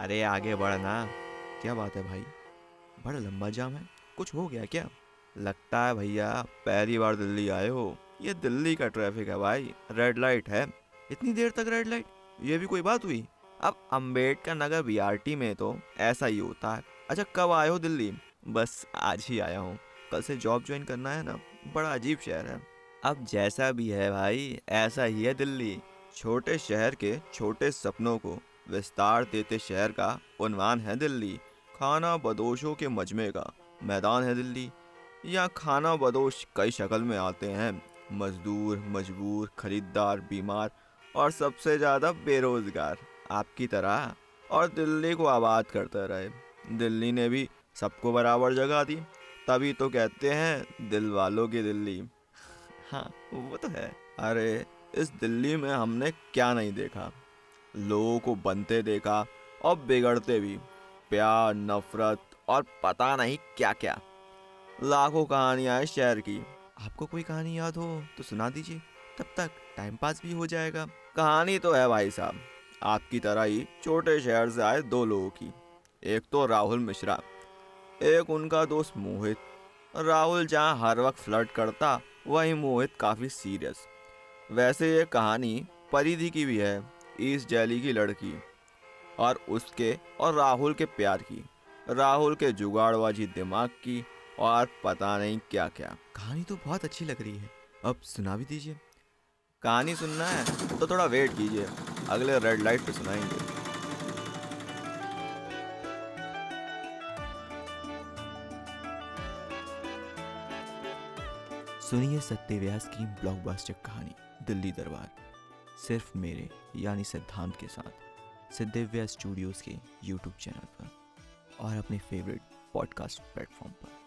अरे आगे बढ़ना क्या बात है भाई? बड़ा लंबा जाम है। कुछ हो गया क्या? लगता है भैया, पहली बार दिल्ली आए हो। ये दिल्ली का ट्रैफ़िक है भाई। रेड लाइट है। इतनी देर तक रेड लाइट ये भी कोई बात हुई? अब अंबेडकर नगर बीआरटी में तो ऐसा ही होता है। अच्छा कब आए हो दिल्ली? बस आज ही आया हूँ। कल से जॉब ज्वाइन करना है ना। बड़ा अजीब शहर है। अब जैसा भी है भाई, ऐसा ही है दिल्ली। छोटे शहर के छोटे सपनों को विस्तार देते शहर का उन्वान है दिल्ली। खाना बदोशों के मजमे का मैदान है दिल्ली। यहाँ खाना बदोश कई शक्ल में आते हैं। मजदूर, मजबूर खरीदार बीमार और सबसे ज़्यादा बेरोजगार। आपकी तरह और दिल्ली को आबाद करते रहे। दिल्ली ने भी सबको बराबर जगह दी। तभी तो कहते हैं दिल वालों की दिल्ली। हाँ वो तो है। अरे, इस दिल्ली में हमने क्या नहीं देखा? लोगों को बनते देखा और बिगड़ते भी। प्यार, नफरत और पता नहीं क्या क्या लाखों कहानियाँ हैं शहर की। आपको कोई कहानी याद हो तो सुना दीजिए। तब तक टाइम पास भी हो जाएगा। कहानी तो है भाई साहब। आपकी तरह ही छोटे शहर से आए दो लोगों की। एक तो राहुल मिश्रा, एक उनका दोस्त मोहित। राहुल जहाँ हर वक्त फ्लर्ट करता, वहीं मोहित काफ़ी सीरियस वैसे ये कहानी परिधि की भी है। ईस्ट जैली की लड़की और उसके और राहुल के प्यार की। राहुल के जुगाड़बाजी दिमाग की और पता नहीं क्या क्या कहानी तो बहुत अच्छी लग रही है। अब सुना भी दीजिए। कहानी सुनना है तो थोड़ा वेट कीजिए। अगले रेड लाइट पे सुनाएँगे। सुनिए सत्यव्यास की ब्लॉकबस्टर कहानी, दिल्ली दरबार। सिर्फ़ मेरे, यानी सिद्धांत के साथ, सिद्धिव्या स्टूडियोज़ के यूट्यूब चैनल पर और अपने फेवरेट पॉडकास्ट प्लेटफॉर्म पर।